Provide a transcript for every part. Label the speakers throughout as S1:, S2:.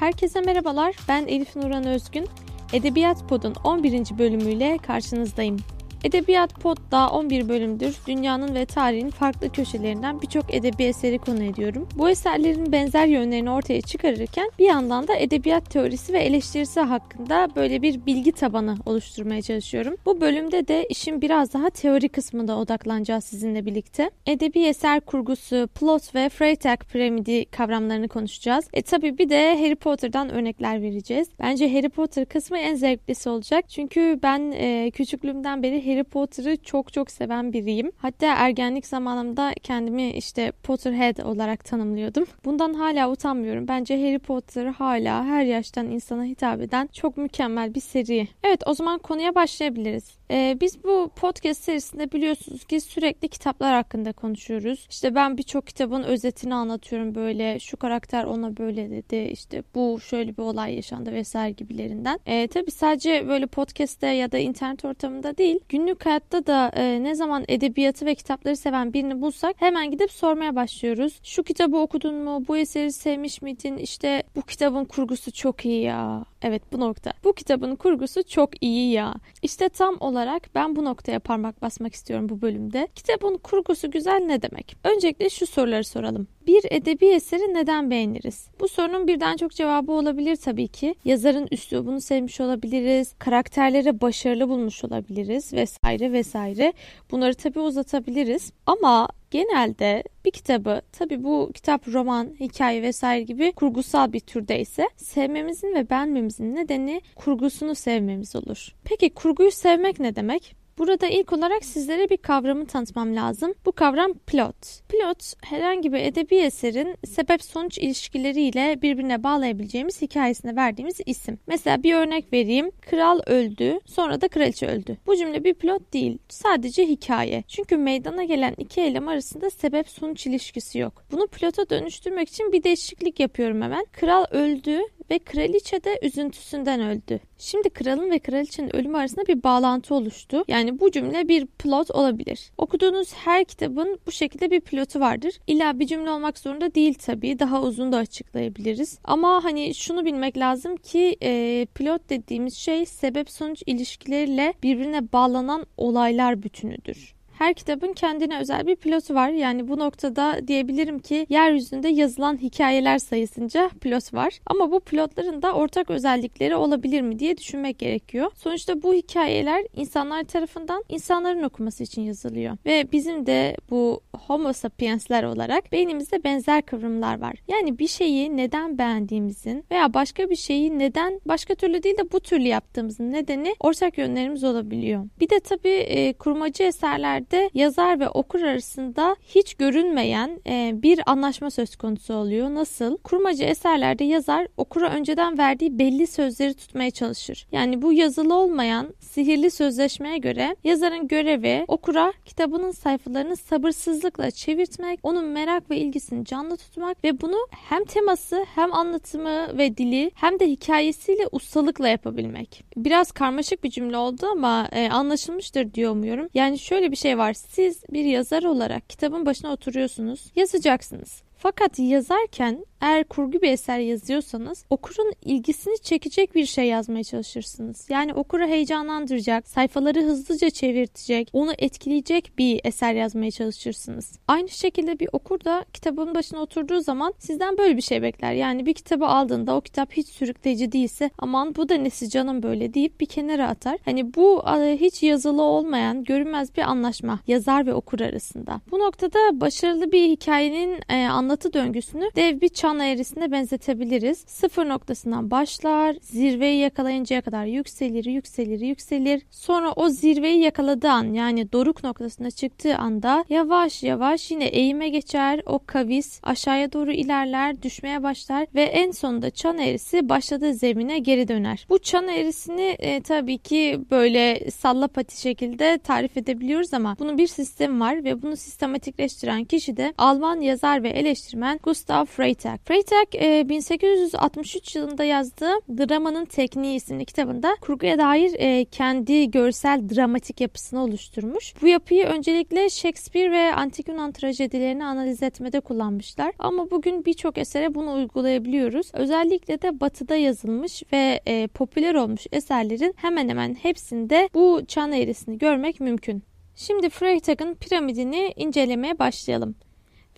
S1: Herkese merhabalar, ben Elif Nuran Özgün. Edebiyat Pod'un 11. bölümüyle karşınızdayım. Edebiyat Pod daha 11 bölümdür dünyanın ve tarihin farklı köşelerinden birçok edebi eseri konu ediyorum. Bu eserlerin benzer yönlerini ortaya çıkarırken bir yandan da edebiyat teorisi ve eleştirisi hakkında böyle bir bilgi tabanı oluşturmaya çalışıyorum. Bu bölümde de işin biraz daha teori kısmında odaklanacağız sizinle birlikte. Edebi eser kurgusu, plot ve Freytag piramidi kavramlarını konuşacağız. E tabi bir de Harry Potter'dan örnekler vereceğiz. Bence Harry Potter kısmı en zevklisi olacak. Çünkü ben e, küçüklüğümden beri Harry Potter'ı çok çok seven biriyim. Hatta ergenlik zamanımda kendimi işte Potterhead olarak tanımlıyordum. Bundan hala utanmıyorum. Bence Harry Potter hala her yaştan insana hitap eden çok mükemmel bir seri. Evet o zaman konuya başlayabiliriz. Ee, biz bu podcast serisinde biliyorsunuz ki sürekli kitaplar hakkında konuşuyoruz. İşte ben birçok kitabın özetini anlatıyorum böyle şu karakter ona böyle dedi işte bu şöyle bir olay yaşandı vesaire gibilerinden. Ee, tabii sadece böyle podcast'te ya da internet ortamında değil günlük hayatta da e, ne zaman edebiyatı ve kitapları seven birini bulsak hemen gidip sormaya başlıyoruz. Şu kitabı okudun mu? Bu eseri sevmiş miydin? İşte bu kitabın kurgusu çok iyi ya. Evet bu nokta. Bu kitabın kurgusu çok iyi ya. İşte tam olarak ben bu noktaya parmak basmak istiyorum bu bölümde. Kitabın kurgusu güzel ne demek? Öncelikle şu soruları soralım. Bir edebi eseri neden beğeniriz? Bu sorunun birden çok cevabı olabilir tabii ki. Yazarın üslubunu sevmiş olabiliriz, karakterleri başarılı bulmuş olabiliriz vesaire vesaire. Bunları tabii uzatabiliriz. Ama genelde bir kitabı tabi bu kitap roman, hikaye vesaire gibi kurgusal bir türdeyse sevmemizin ve beğenmemizin nedeni kurgusunu sevmemiz olur. Peki kurguyu sevmek ne demek? Burada ilk olarak sizlere bir kavramı tanıtmam lazım. Bu kavram plot. Plot herhangi bir edebi eserin sebep sonuç ilişkileriyle birbirine bağlayabileceğimiz hikayesine verdiğimiz isim. Mesela bir örnek vereyim. Kral öldü, sonra da kraliçe öldü. Bu cümle bir plot değil, sadece hikaye. Çünkü meydana gelen iki eylem arasında sebep sonuç ilişkisi yok. Bunu plota dönüştürmek için bir değişiklik yapıyorum hemen. Kral öldü ve kraliçe de üzüntüsünden öldü. Şimdi kralın ve kraliçenin ölümü arasında bir bağlantı oluştu. Yani bu cümle bir plot olabilir. Okuduğunuz her kitabın bu şekilde bir pilotu vardır. İlla bir cümle olmak zorunda değil tabii. Daha uzun da açıklayabiliriz. Ama hani şunu bilmek lazım ki e, pilot dediğimiz şey sebep sonuç ilişkileriyle birbirine bağlanan olaylar bütünüdür. Her kitabın kendine özel bir pilotu var. Yani bu noktada diyebilirim ki yeryüzünde yazılan hikayeler sayısınca pilot var. Ama bu pilotların da ortak özellikleri olabilir mi diye düşünmek gerekiyor. Sonuçta bu hikayeler insanlar tarafından insanların okuması için yazılıyor. Ve bizim de bu homo sapiensler olarak beynimizde benzer kıvrımlar var. Yani bir şeyi neden beğendiğimizin veya başka bir şeyi neden başka türlü değil de bu türlü yaptığımızın nedeni ortak yönlerimiz olabiliyor. Bir de tabii e, kurmacı eserlerde eserlerde yazar ve okur arasında hiç görünmeyen e, bir anlaşma söz konusu oluyor. Nasıl? Kurmacı eserlerde yazar okura önceden verdiği belli sözleri tutmaya çalışır. Yani bu yazılı olmayan sihirli sözleşmeye göre yazarın görevi okura kitabının sayfalarını sabırsızlıkla çevirtmek, onun merak ve ilgisini canlı tutmak ve bunu hem teması hem anlatımı ve dili hem de hikayesiyle ustalıkla yapabilmek. Biraz karmaşık bir cümle oldu ama e, anlaşılmıştır diyor umuyorum. Yani şöyle bir şey var. Siz bir yazar olarak kitabın başına oturuyorsunuz, yazacaksınız. Fakat yazarken eğer kurgu bir eser yazıyorsanız okurun ilgisini çekecek bir şey yazmaya çalışırsınız. Yani okuru heyecanlandıracak, sayfaları hızlıca çevirtecek, onu etkileyecek bir eser yazmaya çalışırsınız. Aynı şekilde bir okur da kitabın başına oturduğu zaman sizden böyle bir şey bekler. Yani bir kitabı aldığında o kitap hiç sürükleyici değilse aman bu da nesi canım böyle deyip bir kenara atar. Hani bu hiç yazılı olmayan görünmez bir anlaşma yazar ve okur arasında. Bu noktada başarılı bir hikayenin e, anlatı döngüsünü dev bir çan eğrisine benzetebiliriz. Sıfır noktasından başlar, zirveyi yakalayıncaya kadar yükselir, yükselir, yükselir. Sonra o zirveyi yakaladığı an yani doruk noktasına çıktığı anda yavaş yavaş yine eğime geçer. O kavis aşağıya doğru ilerler, düşmeye başlar ve en sonunda çan eğrisi başladığı zemine geri döner. Bu çan eğrisini e, tabii ki böyle sallapati şekilde tarif edebiliyoruz ama bunun bir sistemi var ve bunu sistematikleştiren kişi de Alman yazar ve eleştirmen eleştirmen Gustav Freytag. Freytag 1863 yılında yazdığı Dramanın Tekniği isimli kitabında kurguya dair e, kendi görsel dramatik yapısını oluşturmuş. Bu yapıyı öncelikle Shakespeare ve Antik Yunan trajedilerini analiz etmede kullanmışlar. Ama bugün birçok esere bunu uygulayabiliyoruz. Özellikle de batıda yazılmış ve e, popüler olmuş eserlerin hemen hemen hepsinde bu çan eğrisini görmek mümkün. Şimdi Freytag'ın piramidini incelemeye başlayalım.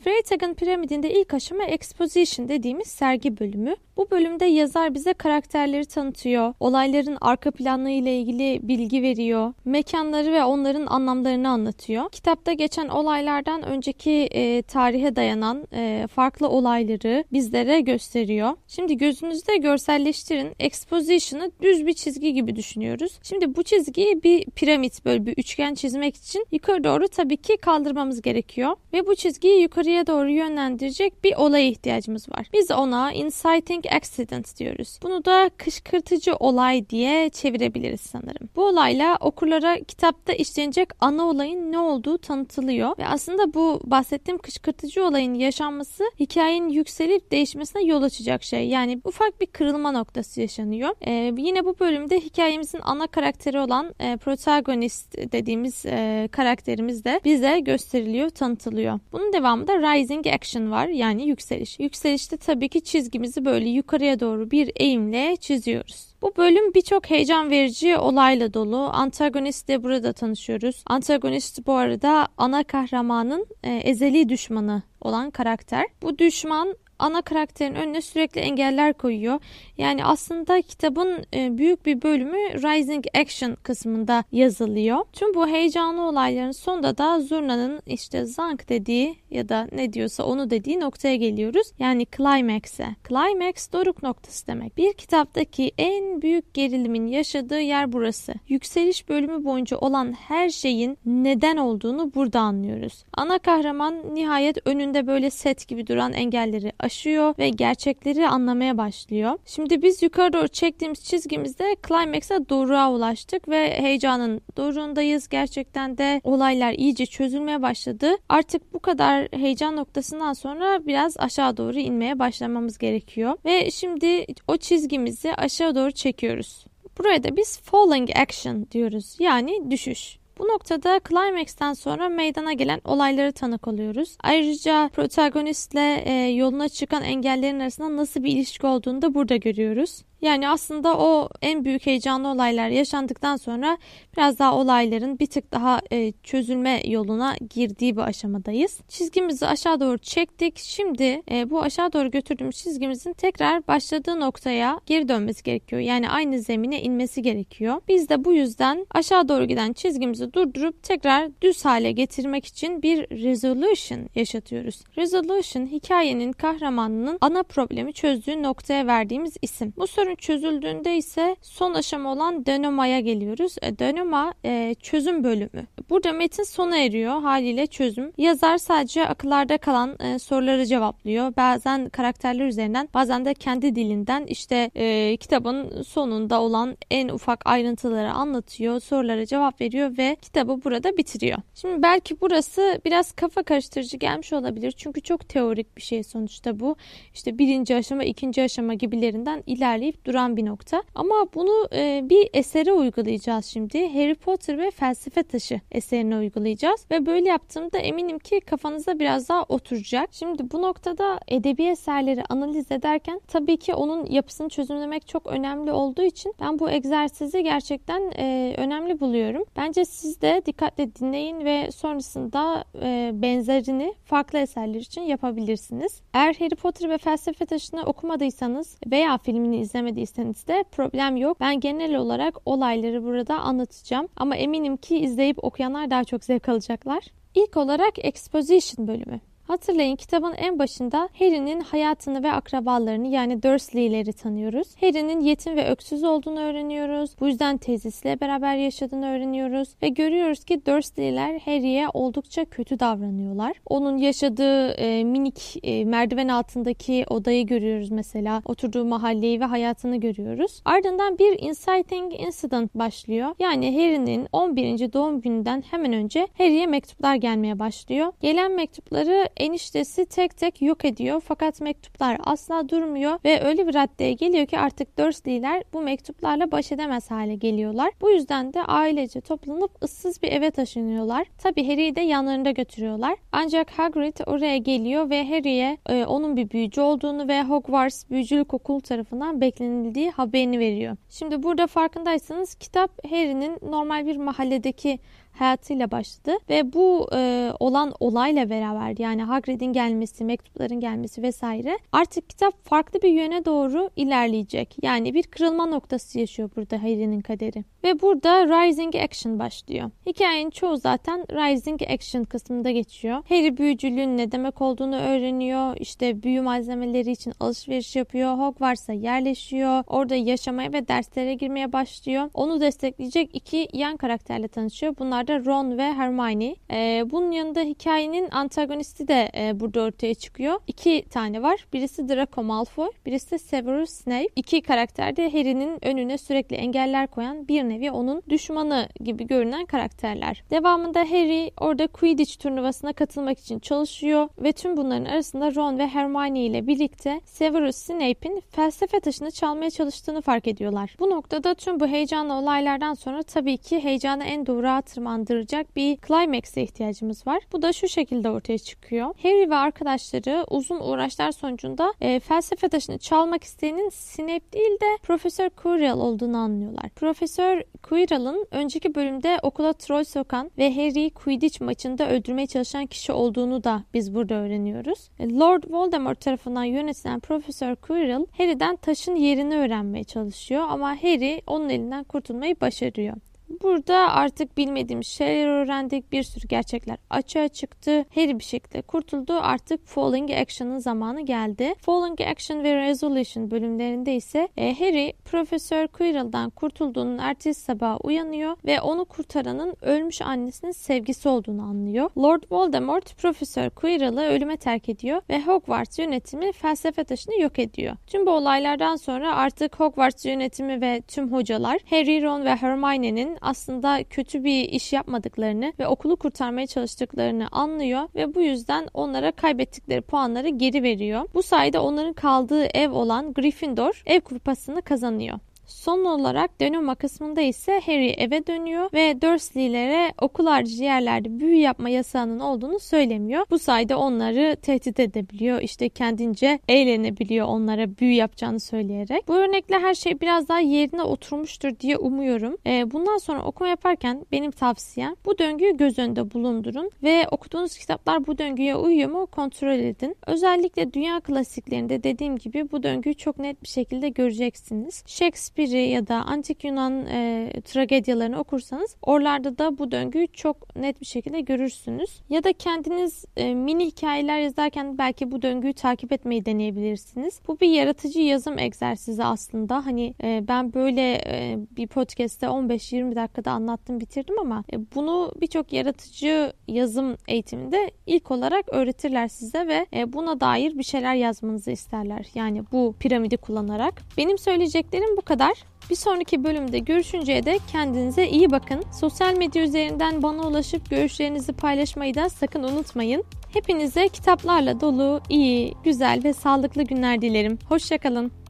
S1: Freytag'ın piramidinde ilk aşama exposition dediğimiz sergi bölümü. Bu bölümde yazar bize karakterleri tanıtıyor, olayların arka planı ile ilgili bilgi veriyor, mekanları ve onların anlamlarını anlatıyor. Kitapta geçen olaylardan önceki e, tarihe dayanan e, farklı olayları bizlere gösteriyor. Şimdi gözünüzde görselleştirin. Exposition'ı düz bir çizgi gibi düşünüyoruz. Şimdi bu çizgiyi bir piramit böyle bir üçgen çizmek için yukarı doğru tabii ki kaldırmamız gerekiyor. Ve bu çizgiyi yukarıya doğru yönlendirecek bir olaya ihtiyacımız var. Biz ona inciting Accident diyoruz. Bunu da kışkırtıcı olay diye çevirebiliriz sanırım. Bu olayla okurlara kitapta işlenecek ana olayın ne olduğu tanıtılıyor ve aslında bu bahsettiğim kışkırtıcı olayın yaşanması hikayenin yükselip değişmesine yol açacak şey. Yani ufak bir kırılma noktası yaşanıyor. Ee, yine bu bölümde hikayemizin ana karakteri olan e, protagonist dediğimiz e, karakterimiz de bize gösteriliyor, tanıtılıyor. Bunun devamında Rising Action var yani yükseliş. Yükselişte tabii ki çizgimizi böyle yukarıya doğru bir eğimle çiziyoruz. Bu bölüm birçok heyecan verici olayla dolu. Antagonistle burada tanışıyoruz. Antagonist bu arada ana kahramanın e, ezeli düşmanı olan karakter. Bu düşman ana karakterin önüne sürekli engeller koyuyor. Yani aslında kitabın e, büyük bir bölümü Rising Action kısmında yazılıyor. Tüm bu heyecanlı olayların sonunda da Zurna'nın işte zank dediği ya da ne diyorsa onu dediği noktaya geliyoruz. Yani climax'e. Climax doruk noktası demek. Bir kitaptaki en büyük gerilimin yaşadığı yer burası. Yükseliş bölümü boyunca olan her şeyin neden olduğunu burada anlıyoruz. Ana kahraman nihayet önünde böyle set gibi duran engelleri aşıyor ve gerçekleri anlamaya başlıyor. Şimdi biz yukarı doğru çektiğimiz çizgimizde climax'a doğruğa ulaştık ve heyecanın doğruğundayız. Gerçekten de olaylar iyice çözülmeye başladı. Artık bu kadar heyecan noktasından sonra biraz aşağı doğru inmeye başlamamız gerekiyor. Ve şimdi o çizgimizi aşağı doğru çekiyoruz. Buraya da biz falling action diyoruz. Yani düşüş. Bu noktada Climax'ten sonra meydana gelen olayları tanık oluyoruz. Ayrıca protagonistle e, yoluna çıkan engellerin arasında nasıl bir ilişki olduğunu da burada görüyoruz. Yani aslında o en büyük heyecanlı olaylar yaşandıktan sonra biraz daha olayların bir tık daha e, çözülme yoluna girdiği bir aşamadayız. Çizgimizi aşağı doğru çektik. Şimdi e, bu aşağı doğru götürdüğümüz çizgimizin tekrar başladığı noktaya geri dönmesi gerekiyor. Yani aynı zemine inmesi gerekiyor. Biz de bu yüzden aşağı doğru giden çizgimizi durdurup tekrar düz hale getirmek için bir resolution yaşatıyoruz. Resolution hikayenin kahramanının ana problemi çözdüğü noktaya verdiğimiz isim. Bu sorun çözüldüğünde ise son aşama olan denomaya geliyoruz. E, denoma e, çözüm bölümü. Burada metin sona eriyor haliyle çözüm. Yazar sadece akıllarda kalan e, soruları cevaplıyor. Bazen karakterler üzerinden bazen de kendi dilinden işte e, kitabın sonunda olan en ufak ayrıntıları anlatıyor. Sorulara cevap veriyor ve kitabı burada bitiriyor. Şimdi belki burası biraz kafa karıştırıcı gelmiş olabilir. Çünkü çok teorik bir şey sonuçta bu. İşte birinci aşama, ikinci aşama gibilerinden ilerleyip duran bir nokta. Ama bunu e, bir esere uygulayacağız şimdi. Harry Potter ve Felsefe Taşı eserine uygulayacağız. Ve böyle yaptığımda eminim ki kafanızda biraz daha oturacak. Şimdi bu noktada edebi eserleri analiz ederken tabii ki onun yapısını çözümlemek çok önemli olduğu için ben bu egzersizi gerçekten e, önemli buluyorum. Bence siz de dikkatle dinleyin ve sonrasında e, benzerini farklı eserler için yapabilirsiniz. Eğer Harry Potter ve Felsefe Taşı'nı okumadıysanız veya filmini izlemediyseniz de problem yok. Ben genel olarak olayları burada anlatacağım. Ama eminim ki izleyip okuyanlar daha çok zevk alacaklar. İlk olarak exposition bölümü. Hatırlayın kitabın en başında Harry'nin hayatını ve akrabalarını yani Dursley'leri tanıyoruz. Harry'nin yetim ve öksüz olduğunu öğreniyoruz. Bu yüzden teyzesiyle beraber yaşadığını öğreniyoruz. Ve görüyoruz ki Dursley'ler Harry'e oldukça kötü davranıyorlar. Onun yaşadığı e, minik e, merdiven altındaki odayı görüyoruz mesela. Oturduğu mahalleyi ve hayatını görüyoruz. Ardından bir inciting incident başlıyor. Yani Harry'nin 11. doğum gününden hemen önce Harry'e mektuplar gelmeye başlıyor. Gelen mektupları eniştesi tek tek yok ediyor fakat mektuplar asla durmuyor ve öyle bir raddeye geliyor ki artık Dursley'ler bu mektuplarla baş edemez hale geliyorlar. Bu yüzden de ailece toplanıp ıssız bir eve taşınıyorlar. Tabi Harry'i de yanlarında götürüyorlar. Ancak Hagrid oraya geliyor ve Harry'e e, onun bir büyücü olduğunu ve Hogwarts Büyücülük Okulu tarafından beklenildiği haberini veriyor. Şimdi burada farkındaysanız kitap Harry'nin normal bir mahalledeki hayatıyla başladı ve bu e, olan olayla beraber yani Hagrid'in gelmesi, mektupların gelmesi vesaire artık kitap farklı bir yöne doğru ilerleyecek. Yani bir kırılma noktası yaşıyor burada Harry'nin kaderi. Ve burada Rising Action başlıyor. Hikayenin çoğu zaten Rising Action kısmında geçiyor. Harry büyücülüğün ne demek olduğunu öğreniyor. İşte büyü malzemeleri için alışveriş yapıyor. Hogwarts'a yerleşiyor. Orada yaşamaya ve derslere girmeye başlıyor. Onu destekleyecek iki yan karakterle tanışıyor. Bunlar da Ron ve Hermione. Ee, bunun yanında hikayenin antagonisti de e, burada ortaya çıkıyor. İki tane var. Birisi Draco Malfoy, birisi Severus Snape. İki karakter de Harry'nin önüne sürekli engeller koyan bir nevi onun düşmanı gibi görünen karakterler. Devamında Harry orada Quidditch turnuvasına katılmak için çalışıyor ve tüm bunların arasında Ron ve Hermione ile birlikte Severus Snape'in felsefe taşını çalmaya çalıştığını fark ediyorlar. Bu noktada tüm bu heyecanlı olaylardan sonra tabii ki heyecanı en doğru tırmandıracak bir climax'e ihtiyacımız var. Bu da şu şekilde ortaya çıkıyor. Harry ve arkadaşları uzun uğraşlar sonucunda e, felsefe taşını çalmak isteyenin Snape değil de Profesör Quirrell olduğunu anlıyorlar. Profesör Quirrell'ın önceki bölümde okula troll sokan ve Harry'i Quidditch maçında öldürmeye çalışan kişi olduğunu da biz burada öğreniyoruz. Lord Voldemort tarafından yönetilen Profesör Quirrell Harry'den taşın yerini öğrenmeye çalışıyor ama Harry onun elinden kurtulmayı başarıyor. Burada artık bilmediğimiz şeyler öğrendik. Bir sürü gerçekler açığa çıktı. Harry bir şekilde kurtuldu. Artık Falling Action'ın zamanı geldi. Falling Action ve Resolution bölümlerinde ise e, Harry Profesör Quirrell'dan kurtulduğunun ertesi sabah uyanıyor ve onu kurtaranın ölmüş annesinin sevgisi olduğunu anlıyor. Lord Voldemort Profesör Quirrell'ı ölüme terk ediyor ve Hogwarts yönetimi felsefe taşını yok ediyor. Tüm bu olaylardan sonra artık Hogwarts yönetimi ve tüm hocalar Harry, Ron ve Hermione'nin aslında kötü bir iş yapmadıklarını ve okulu kurtarmaya çalıştıklarını anlıyor ve bu yüzden onlara kaybettikleri puanları geri veriyor. Bu sayede onların kaldığı ev olan Gryffindor ev kupasını kazanıyor. Son olarak dönüma kısmında ise Harry eve dönüyor ve Dursley'lere okul harici yerlerde büyü yapma yasağının olduğunu söylemiyor. Bu sayede onları tehdit edebiliyor. İşte kendince eğlenebiliyor onlara büyü yapacağını söyleyerek. Bu örnekle her şey biraz daha yerine oturmuştur diye umuyorum. E, bundan sonra okuma yaparken benim tavsiyem bu döngüyü göz önünde bulundurun ve okuduğunuz kitaplar bu döngüye uyuyor mu kontrol edin. Özellikle dünya klasiklerinde dediğim gibi bu döngüyü çok net bir şekilde göreceksiniz. Shakespeare Shakespeare'i ya da antik Yunan e, tragedyalarını okursanız oralarda da bu döngüyü çok net bir şekilde görürsünüz. Ya da kendiniz e, mini hikayeler yazarken belki bu döngüyü takip etmeyi deneyebilirsiniz. Bu bir yaratıcı yazım egzersizi aslında. Hani e, ben böyle e, bir podcast'te 15-20 dakikada anlattım bitirdim ama e, bunu birçok yaratıcı yazım eğitiminde ilk olarak öğretirler size ve e, buna dair bir şeyler yazmanızı isterler. Yani bu piramidi kullanarak. Benim söyleyeceklerim bu kadar. Bir sonraki bölümde görüşünceye de kendinize iyi bakın. Sosyal medya üzerinden bana ulaşıp görüşlerinizi paylaşmayı da sakın unutmayın. Hepinize kitaplarla dolu, iyi, güzel ve sağlıklı günler dilerim. Hoşçakalın.